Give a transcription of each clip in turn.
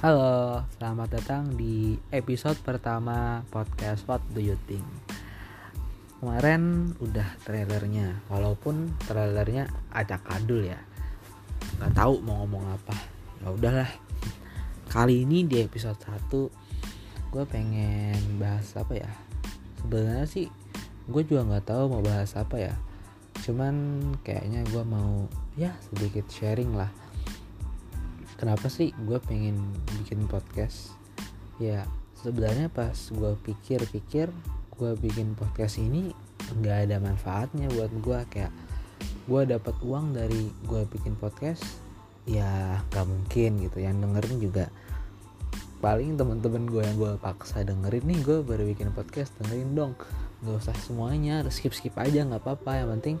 Halo, selamat datang di episode pertama podcast What Do You Think. Kemarin udah trailernya, walaupun trailernya acak kadul ya. Gak tahu mau ngomong apa. Ya udahlah. Kali ini di episode 1 gue pengen bahas apa ya? Sebenarnya sih gue juga nggak tahu mau bahas apa ya. Cuman kayaknya gue mau ya sedikit sharing lah kenapa sih gue pengen bikin podcast? Ya sebenarnya pas gue pikir-pikir gue bikin podcast ini nggak ada manfaatnya buat gue kayak gue dapat uang dari gue bikin podcast ya nggak mungkin gitu. Yang dengerin juga paling teman-teman gue yang gue paksa dengerin nih gue baru bikin podcast dengerin dong. Nggak usah semuanya skip skip aja nggak apa-apa. Yang penting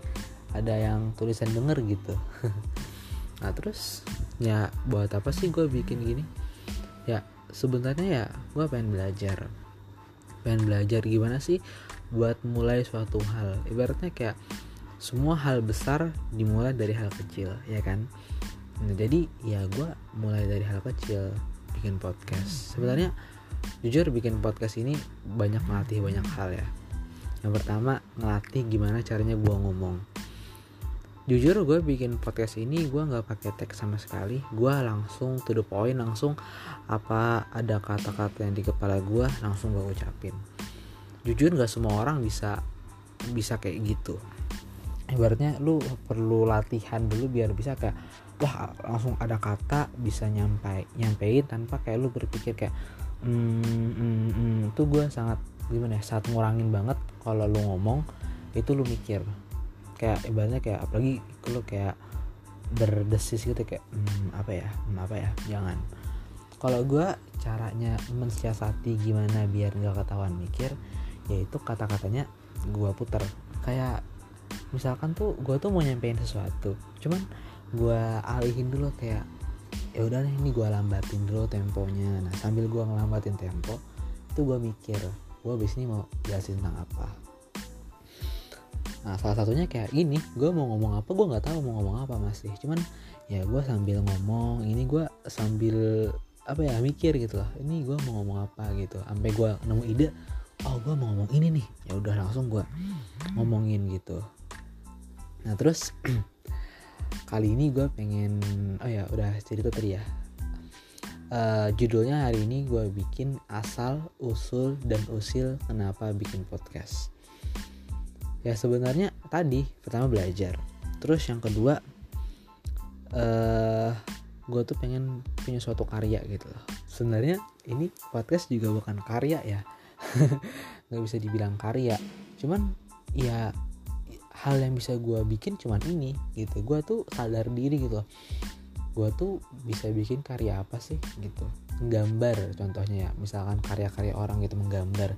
ada yang tulisan denger gitu. Nah terus ya buat apa sih gue bikin gini? Ya sebenarnya ya gue pengen belajar. Pengen belajar gimana sih buat mulai suatu hal. Ibaratnya kayak semua hal besar dimulai dari hal kecil ya kan? Nah, jadi ya gue mulai dari hal kecil bikin podcast. Sebenarnya jujur bikin podcast ini banyak ngelatih banyak hal ya. Yang pertama ngelatih gimana caranya gue ngomong jujur gue bikin podcast ini gue nggak pakai teks sama sekali. Gue langsung to the point langsung apa ada kata-kata yang di kepala gue langsung gue ucapin. Jujur nggak semua orang bisa bisa kayak gitu. Ibaratnya lu perlu latihan dulu biar bisa kayak wah langsung ada kata bisa nyampai nyampein tanpa kayak lu berpikir kayak hmm, hmm, hmm. itu gue sangat gimana ya sangat ngurangin banget kalau lu ngomong itu lu mikir kayak ibaratnya kayak apalagi kalau kayak berdesis gitu kayak hmm, apa ya hmm, apa ya jangan. Kalau gue caranya mensiasati gimana biar nggak ketahuan mikir yaitu kata-katanya gue puter. Kayak misalkan tuh gue tuh mau nyampein sesuatu cuman gue alihin dulu kayak ya udah nih ini gue lambatin dulu temponya. Nah sambil gue ngelambatin tempo itu gue mikir gue abis ini mau jelasin tentang apa nah salah satunya kayak gini gue mau ngomong apa gue nggak tahu mau ngomong apa masih. Cuman ya gue sambil ngomong ini gue sambil apa ya mikir gitu loh. Ini gue mau ngomong apa gitu. Sampai gue nemu ide oh gue mau ngomong ini nih. Ya udah langsung gue ngomongin gitu. Nah terus kali ini gue pengen oh ya udah cerita tadi ya. Uh, judulnya hari ini gue bikin asal usul dan usil kenapa bikin podcast ya sebenarnya tadi pertama belajar. Terus yang kedua uh, gue tuh pengen punya suatu karya gitu loh. Sebenarnya ini podcast juga bukan karya ya. Nggak bisa dibilang karya. Cuman ya hal yang bisa gue bikin cuman ini gitu. Gue tuh sadar diri gitu loh. Gue tuh bisa bikin karya apa sih gitu. Gambar contohnya ya. Misalkan karya-karya orang gitu menggambar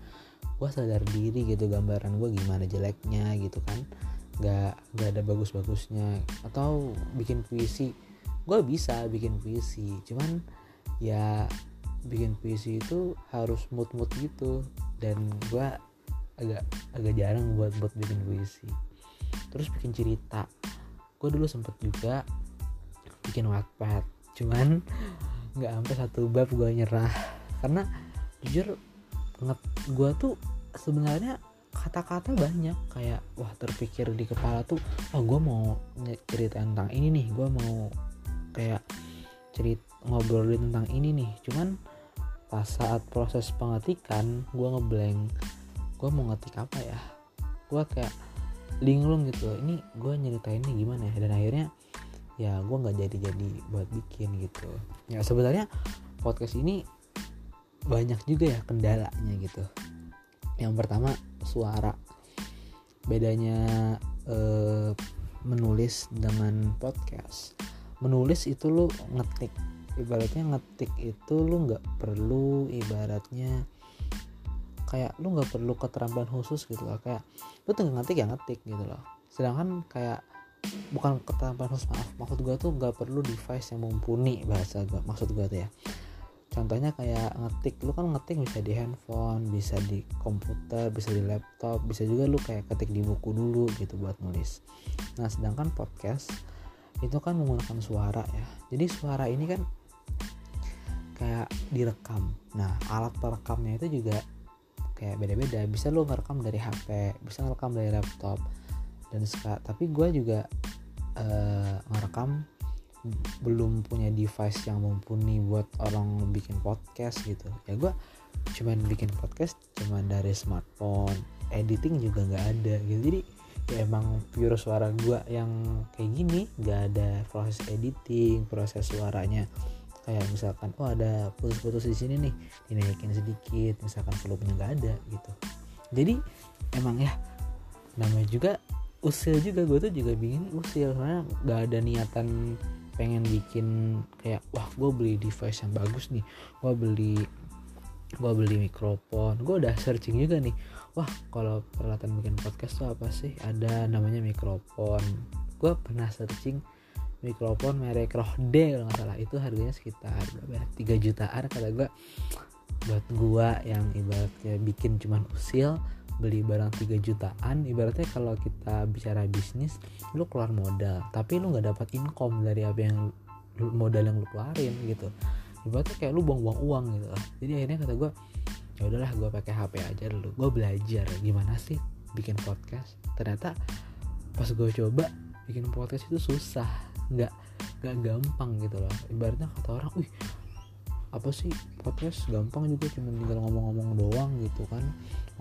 gue sadar diri gitu gambaran gue gimana jeleknya gitu kan. Nggak nggak ada bagus-bagusnya. Atau bikin puisi. Gue bisa bikin puisi cuman ya bikin puisi itu harus mood-mood gitu. Dan gue agak agak jarang buat buat bikin puisi. Terus bikin cerita. Gue dulu sempet juga bikin wattpad. Cuman nggak sampai satu bab gue nyerah. Karena jujur nget gue tuh sebenarnya kata-kata banyak kayak wah terpikir di kepala tuh oh gue mau cerita tentang ini nih gue mau kayak cerita ngobrolin tentang ini nih. Cuman pas saat proses pengetikan gue ngeblank gue mau ngetik apa ya gue kayak linglung gitu ini gue nyeritainnya gimana ya? Dan akhirnya ya gue nggak jadi-jadi buat bikin gitu. Ya sebenarnya podcast ini banyak juga ya kendalanya gitu. Yang pertama suara. Bedanya eh, menulis dengan podcast. Menulis itu lu ngetik. Ibaratnya ngetik itu lu nggak perlu ibaratnya kayak lu nggak perlu keterampilan khusus gitu loh. Kayak lu tinggal ngetik ya ngetik gitu loh. Sedangkan kayak bukan keterampilan khusus maaf. Maksud gue tuh nggak perlu device yang mumpuni bahasa gua maksud gue tuh ya contohnya kayak ngetik lu kan ngetik bisa di handphone bisa di komputer bisa di laptop bisa juga lu kayak ketik di buku dulu gitu buat nulis. Nah sedangkan podcast itu kan menggunakan suara ya. Jadi suara ini kan kayak direkam. Nah alat perekamnya itu juga kayak beda-beda. Bisa lo ngerekam dari HP bisa ngerekam dari laptop dan suka tapi gue juga uh, ngerekam belum punya device yang mumpuni buat orang bikin podcast gitu. Ya gue cuman bikin podcast cuman dari smartphone editing juga nggak ada gitu. Jadi ya emang pure suara gue yang kayak gini nggak ada proses editing proses suaranya. Kayak misalkan oh ada putus-putus di sini nih dinaikin sedikit misalkan volumenya nggak ada gitu. Jadi emang ya namanya juga usil juga gue tuh juga bingung usil. Karena nggak ada niatan pengen bikin kayak wah gue beli device yang bagus nih. Gue beli gue beli mikrofon. Gue udah searching juga nih. Wah kalau peralatan bikin podcast tuh apa sih? Ada namanya mikrofon. Gue pernah searching mikrofon merek Rode kalau nggak salah. Itu harganya sekitar berapa ya? 3 jutaan kata gue buat gue yang ibaratnya bikin cuman usil beli barang 3 jutaan ibaratnya kalau kita bicara bisnis lu keluar modal. Tapi lu nggak dapat income dari apa yang modal yang lu keluarin gitu. Ibaratnya kayak lu buang-buang uang gitu. Lah jadi akhirnya kata gue ya udahlah gue pakai HP aja dulu. Gue belajar gimana sih bikin podcast. Ternyata pas gue coba bikin podcast itu susah nggak nggak gampang gitu loh. Ibaratnya kata orang wih apa sih podcast gampang juga cuma tinggal ngomong-ngomong doang gitu kan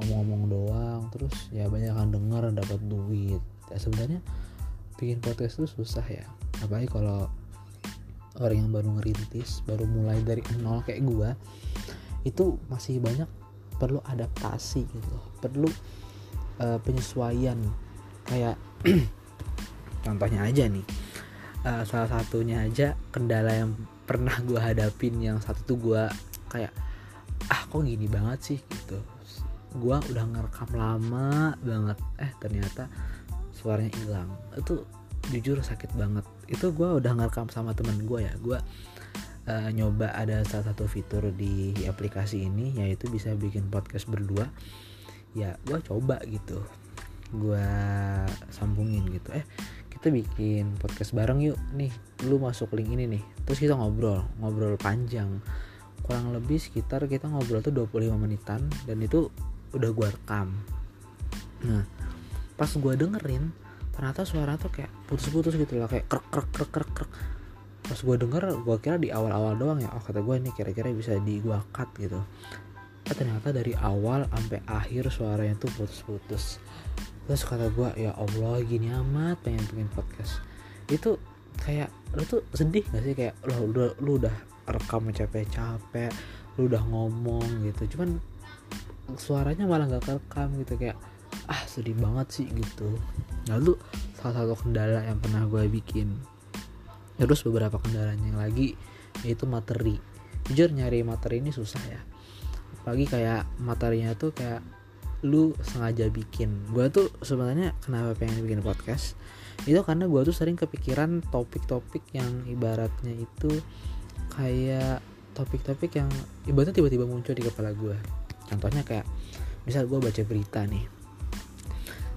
ngomong-ngomong doang terus ya banyak yang denger dapat duit. Ya sebenarnya bikin podcast itu susah ya. Apalagi kalau orang yang baru ngerintis baru mulai dari nol kayak gua itu masih banyak perlu adaptasi gitu perlu uh, penyesuaian. Kayak contohnya aja nih. Uh, salah satunya aja kendala yang pernah gue hadapin yang satu tuh gue kayak ah kok gini banget sih? gitu gue udah ngerekam lama banget. Eh ternyata suaranya hilang. Itu jujur sakit banget. Itu gue udah ngerekam sama temen gue ya. Gue uh, nyoba ada salah satu fitur di aplikasi ini yaitu bisa bikin podcast berdua. Ya gue coba gitu. Gue sambungin gitu. Eh kita bikin podcast bareng yuk. Nih lu masuk link ini nih. Terus kita ngobrol ngobrol panjang. Kurang lebih sekitar kita ngobrol tuh 25 menitan. Dan itu udah gua rekam. Nah pas gua dengerin ternyata suara tuh kayak putus-putus gitu lah kayak krek krek krek krek krek. Pas gua denger gua kira di awal-awal doang ya. Oh kata gua ini kira-kira bisa di gua cut gitu. Eh, ternyata dari awal sampai akhir suaranya tuh putus-putus. Terus kata gue ya allah gini amat pengen bikin podcast. Itu kayak lu tuh sedih gak sih? Kayak lu udah lu udah rekam capek-capek lu udah ngomong gitu. Cuman suaranya malah gak kerekam gitu kayak ah sedih banget sih gitu. Lalu salah satu kendala yang pernah gue bikin. Terus beberapa kendalanya yang lagi yaitu materi. Jujur nyari materi ini susah ya. Apalagi kayak materinya tuh kayak lu sengaja bikin. Gue tuh sebenarnya kenapa pengen bikin podcast? Itu karena gue tuh sering kepikiran topik-topik yang ibaratnya itu kayak topik-topik yang ibaratnya tiba-tiba muncul di kepala gue contohnya kayak misal gue baca berita nih.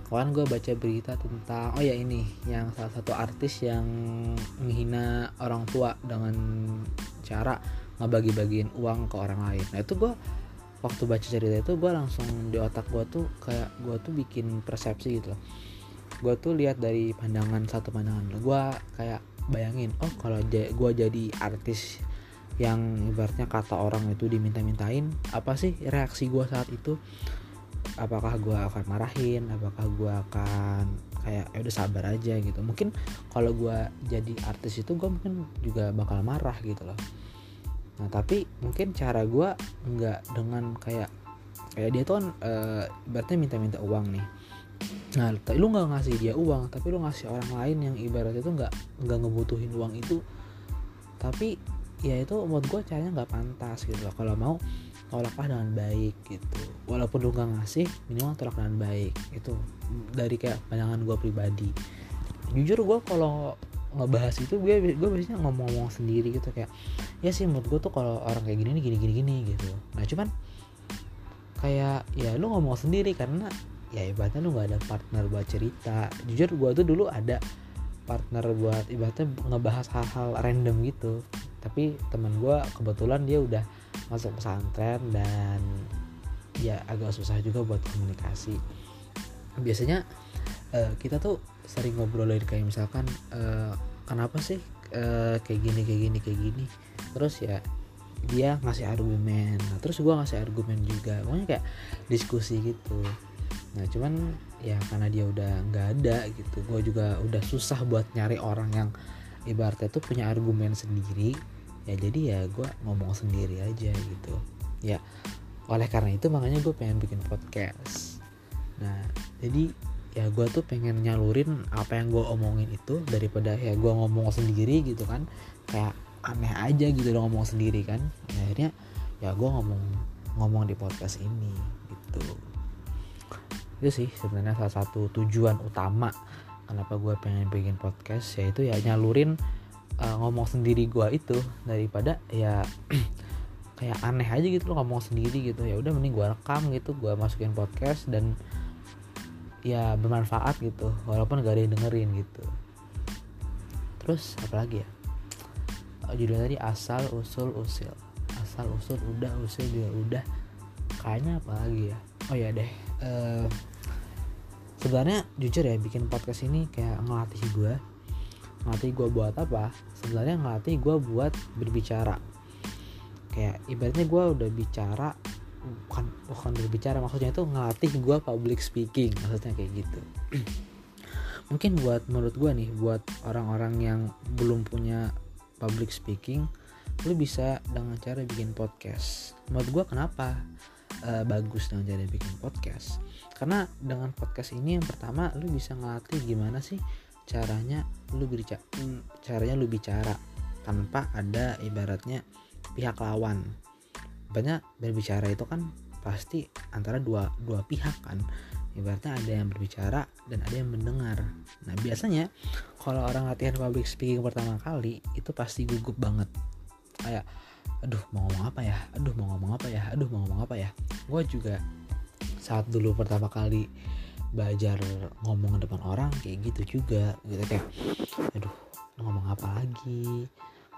Kawan gue baca berita tentang oh ya ini yang salah satu artis yang menghina orang tua dengan cara ngebagi-bagiin uang ke orang lain. Nah itu gue waktu baca cerita itu gue langsung di otak gue tuh kayak gue tuh bikin persepsi gitu loh. Gue tuh lihat dari pandangan satu pandangan. Gue kayak bayangin oh kalau gue jadi artis yang ibaratnya kata orang itu diminta-mintain apa sih reaksi gue saat itu? Apakah gue akan marahin? Apakah gue akan kayak ya udah sabar aja gitu. Mungkin kalau gue jadi artis itu gue mungkin juga bakal marah gitu loh. Nah tapi mungkin cara gue nggak dengan kayak kayak dia tuh kan e, ibaratnya minta-minta uang nih. Nah lu nggak ngasih dia uang tapi lu ngasih orang lain yang ibaratnya tuh nggak nggak ngebutuhin uang itu. Tapi ya itu menurut gue caranya nggak pantas gitu loh. Kalau mau tolaklah dengan baik gitu. Walaupun lu nggak ngasih minimal tolak dengan baik itu dari kayak pandangan gue pribadi. Jujur gue kalau ngebahas itu gue gue biasanya ngomong-ngomong sendiri gitu. Kayak ya sih menurut gue tuh kalau orang kayak gini nih gini gini gini gitu. Nah cuman kayak ya lu ngomong sendiri karena ya ibaratnya lu nggak ada partner buat cerita. Jujur gue tuh dulu ada partner buat ibaratnya ngebahas hal-hal random gitu. Tapi teman gue kebetulan dia udah masuk pesantren dan ya agak susah juga buat komunikasi. Biasanya uh, kita tuh sering ngobrolin kayak misalkan uh, kenapa sih uh, kayak gini kayak gini kayak gini. Terus ya dia ngasih argumen. Nah, terus gue ngasih argumen juga. Pokoknya kayak diskusi gitu. Nah cuman ya karena dia udah nggak ada gitu. Gue juga udah susah buat nyari orang yang ibaratnya tuh punya argumen sendiri. Ya jadi ya gue ngomong sendiri aja gitu. Ya oleh karena itu makanya gue pengen bikin podcast. Nah jadi ya gue tuh pengen nyalurin apa yang gue omongin itu daripada ya gue ngomong sendiri gitu kan. Kayak aneh aja gitu dong ngomong sendiri kan. Akhirnya ya gue ngomong ngomong di podcast ini gitu itu sih sebenarnya salah satu tujuan utama kenapa gue pengen bikin podcast yaitu ya nyalurin uh, ngomong sendiri gue itu daripada ya kayak aneh aja gitu loh ngomong sendiri gitu. Ya udah mending gue rekam gitu gue masukin podcast dan ya bermanfaat gitu walaupun gak ada yang dengerin gitu. Terus apa lagi ya? Oh, judulnya tadi asal usul usil. Asal usul udah usil juga udah. Kayaknya apa lagi ya? Oh ya deh uh, sebenarnya jujur ya bikin podcast ini kayak ngelatih gue ngelatih gue buat apa? Sebenarnya ngelatih gue buat berbicara. Kayak ibaratnya gue udah bicara bukan bukan berbicara maksudnya itu ngelatih gue public speaking maksudnya kayak gitu. Mungkin buat menurut gue nih buat orang-orang yang belum punya public speaking lu bisa dengan cara bikin podcast. Menurut gue kenapa uh, bagus dengan cara bikin podcast. Karena dengan podcast ini yang pertama lu bisa ngelatih gimana sih caranya lu berbicara caranya lu bicara tanpa ada ibaratnya pihak lawan. Banyak berbicara itu kan pasti antara dua dua pihak kan. Ibaratnya ada yang berbicara dan ada yang mendengar. Nah biasanya kalau orang latihan public speaking pertama kali itu pasti gugup banget. Kayak aduh mau ngomong apa ya? Aduh mau ngomong apa ya? Aduh mau ngomong apa ya? Gue juga saat dulu pertama kali belajar ngomong depan orang kayak gitu juga. Gitu kayak aduh ngomong apa lagi?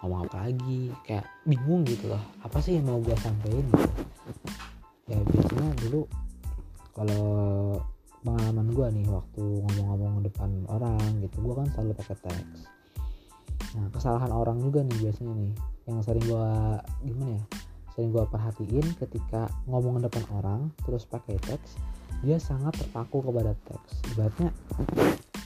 Ngomong apa lagi? Kayak bingung gitu loh. Apa sih yang mau gue sampaikan? Gitu ya biasanya dulu kalau pengalaman gue nih waktu ngomong-ngomong depan orang gitu gue kan selalu pakai teks nah kesalahan orang juga nih biasanya nih. Yang sering gue gimana ya sering gue perhatiin ketika ngomong depan orang terus pakai teks dia sangat terpaku kepada teks. Ibaratnya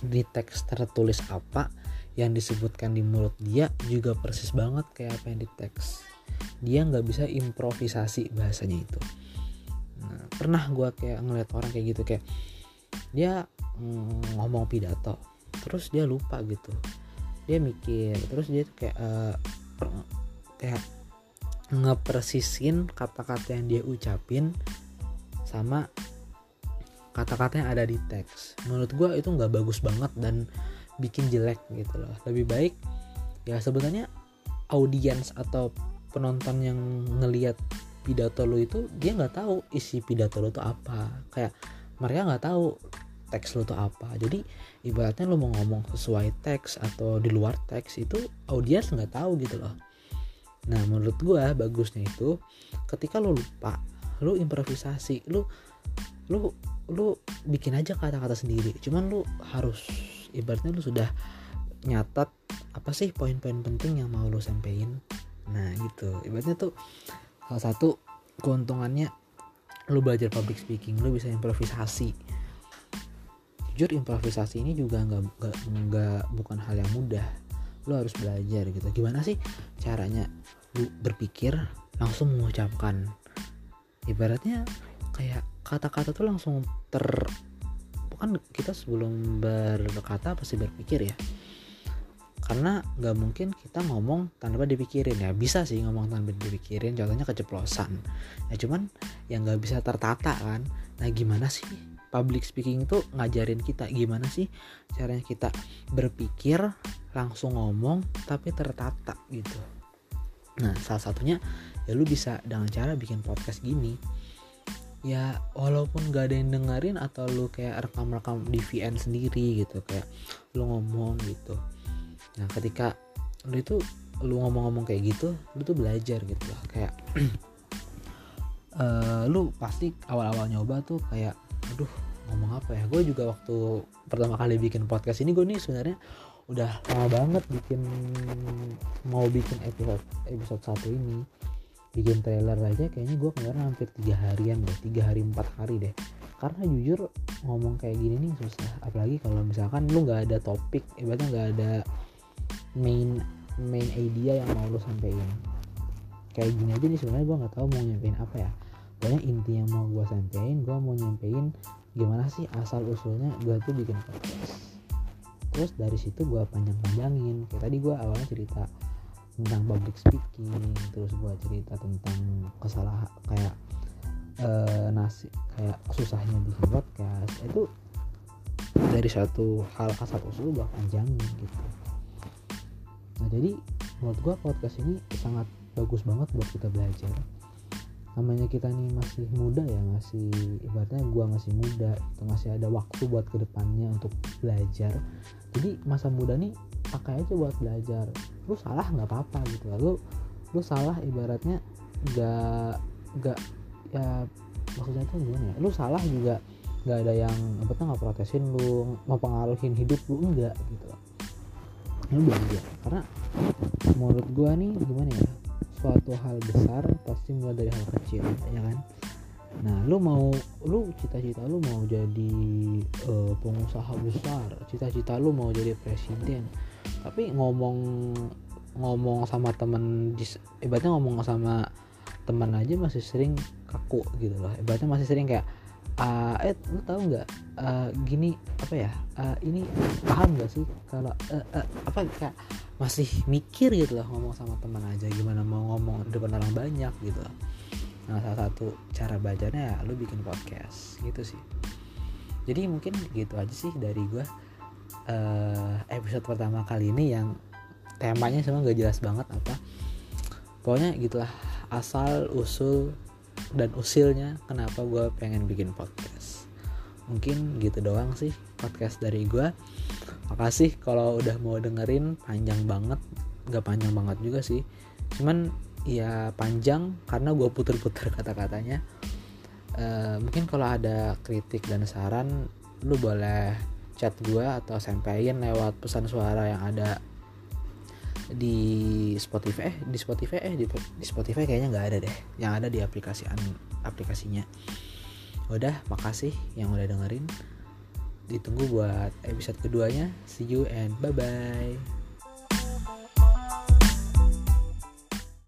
di teks tertulis apa yang disebutkan di mulut dia juga persis banget kayak apa yang di teks. Dia nggak bisa improvisasi bahasanya itu. Nah, pernah gue kayak ngeliat orang kayak gitu kayak dia mm, ngomong pidato terus dia lupa gitu dia mikir terus dia tuh kayak uh, kayak ngepersisin kata-kata yang dia ucapin sama kata-kata yang ada di teks. Menurut gue itu nggak bagus banget dan bikin jelek gitu loh. Lebih baik ya sebenarnya audiens atau penonton yang ngelihat pidato lo itu dia nggak tahu isi pidato lo itu apa. Kayak mereka nggak tahu teks lo itu apa. Jadi ibaratnya lo mau ngomong sesuai teks atau di luar teks itu audiens nggak tahu gitu loh. Nah menurut gue bagusnya itu ketika lo lupa lo improvisasi lo lo lo bikin aja kata-kata sendiri. Cuman lo harus ibaratnya lu sudah nyatat apa sih poin-poin penting yang mau lu sampein. Nah gitu. Ibaratnya tuh salah satu keuntungannya lu belajar public speaking lu bisa improvisasi jujur improvisasi ini juga nggak nggak bukan hal yang mudah. Lu harus belajar gitu. Gimana sih caranya lu berpikir langsung mengucapkan? Ibaratnya kayak kata-kata tuh langsung ter kan kita sebelum berkata pasti berpikir ya. Karena nggak mungkin kita ngomong tanpa dipikirin ya. Bisa sih ngomong tanpa dipikirin contohnya keceplosan. Ya cuman yang nggak bisa tertata kan. Nah gimana sih public speaking itu ngajarin kita gimana sih caranya kita berpikir langsung ngomong tapi tertata gitu. Nah salah satunya ya lu bisa dengan cara bikin podcast gini. Ya walaupun gak ada yang dengerin atau lu kayak rekam-rekam di VN sendiri gitu kayak lu ngomong gitu. Nah ketika lu itu lu ngomong-ngomong kayak gitu lu tuh belajar gitu. Loh kayak uh, lu pasti awal-awal nyoba tuh kayak aduh ngomong apa ya? Gue juga waktu pertama kali bikin podcast ini gue nih sebenarnya udah lama banget bikin mau bikin episode episode satu ini. Bikin trailer aja kayaknya gue kemarin hampir tiga harian deh tiga hari empat hari deh. Karena jujur ngomong kayak gini nih susah. Apalagi kalau misalkan lu nggak ada topik ibaratnya nggak ada main main idea yang mau lu sampein. Kayak gini aja nih sebenarnya gue nggak tahu mau nyampein apa ya pokoknya inti yang mau gue sampein gue mau nyampein gimana sih asal usulnya gue tuh bikin podcast. Terus dari situ gue panjang-panjangin. Kayak tadi gue awalnya cerita tentang public speaking terus gue cerita tentang kesalahan kayak uh, nasi kayak susahnya bikin podcast. Itu dari satu hal asal usul gue panjangin gitu. Nah jadi menurut gue podcast ini sangat bagus banget buat kita belajar namanya kita nih masih muda ya masih ibaratnya gue masih muda itu masih ada waktu buat ke depannya untuk belajar. Jadi masa muda nih pakai aja buat belajar. Lu salah nggak apa-apa gitu lalu lu salah ibaratnya nggak nggak ya maksudnya tuh gimana ya lu salah juga nggak ada yang apa nggak protesin lu pengaruhin hidup lu enggak gitu. Lu belajar karena menurut gua nih gimana ya suatu hal besar pasti mulai dari hal kecil ya kan? Nah lu mau lu cita-cita lu mau jadi uh, pengusaha besar cita-cita lu mau jadi presiden. Tapi ngomong ngomong sama temen ibaratnya ngomong sama teman aja masih sering kaku gitu loh. Ibaratnya masih sering kayak uh, eh lu tahu nggak? Uh, gini apa ya? Uh, ini paham gak sih kalau uh, uh, apa kayak masih mikir gitu loh ngomong sama teman aja gimana mau ngomong depan orang banyak gitu. Nah salah satu cara belajarnya ya lu bikin podcast gitu sih. Jadi mungkin gitu aja sih dari gue uh, episode pertama kali ini yang temanya semua gak jelas banget apa. Pokoknya gitulah asal usul dan usilnya kenapa gue pengen bikin podcast. Mungkin gitu doang sih podcast dari gue makasih kalau udah mau dengerin panjang banget. Gak panjang banget juga sih. Cuman ya panjang karena gue puter-puter kata-katanya. Uh, mungkin kalau ada kritik dan saran lu boleh chat gue atau sampaikan lewat pesan suara yang ada di Spotify eh di Spotify eh di, di Spotify kayaknya nggak ada deh. Yang ada di aplikasi aplikasinya. Udah makasih yang udah dengerin. Ditunggu buat episode keduanya. See you and bye bye